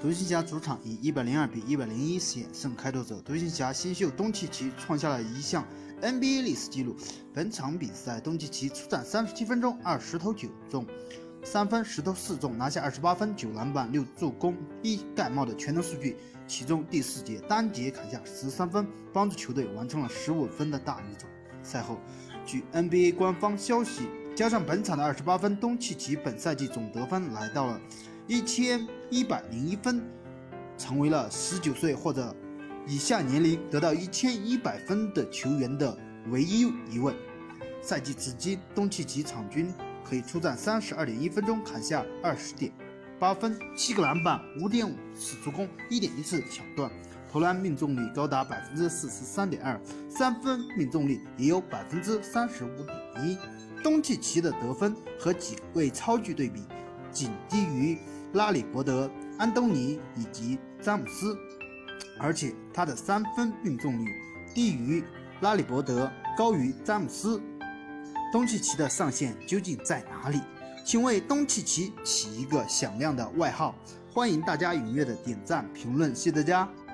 独行侠主场以一百零二比一百零一险胜开拓者。独行侠新秀东契奇创下了一项 NBA 历史纪录。本场比赛，东契奇出战三十七分钟，二十投九中，三分十投四中，拿下二十八分、九篮板、六助攻、一盖帽的全能数据。其中第四节单节砍下十三分，帮助球队完成了十五分的大逆转。赛后，据 NBA 官方消息，加上本场的二十八分，东契奇本赛季总得分来到了。一千一百零一分，成为了十九岁或者以下年龄得到一千一百分的球员的唯一一位。赛季至今，东契奇场均可以出战三十二点一分钟，砍下二十点八分、七个篮板、五点五次助攻、一点一次抢断，投篮命中率高达百分之四十三点二，三分命中率也有百分之三十五点一。东契奇的得分和几位超巨对比，仅低于。拉里伯德、安东尼以及詹姆斯，而且他的三分命中率低于拉里伯德，高于詹姆斯。东契奇的上限究竟在哪里？请为东契奇起一个响亮的外号！欢迎大家踊跃的点赞评论，谢谢大家。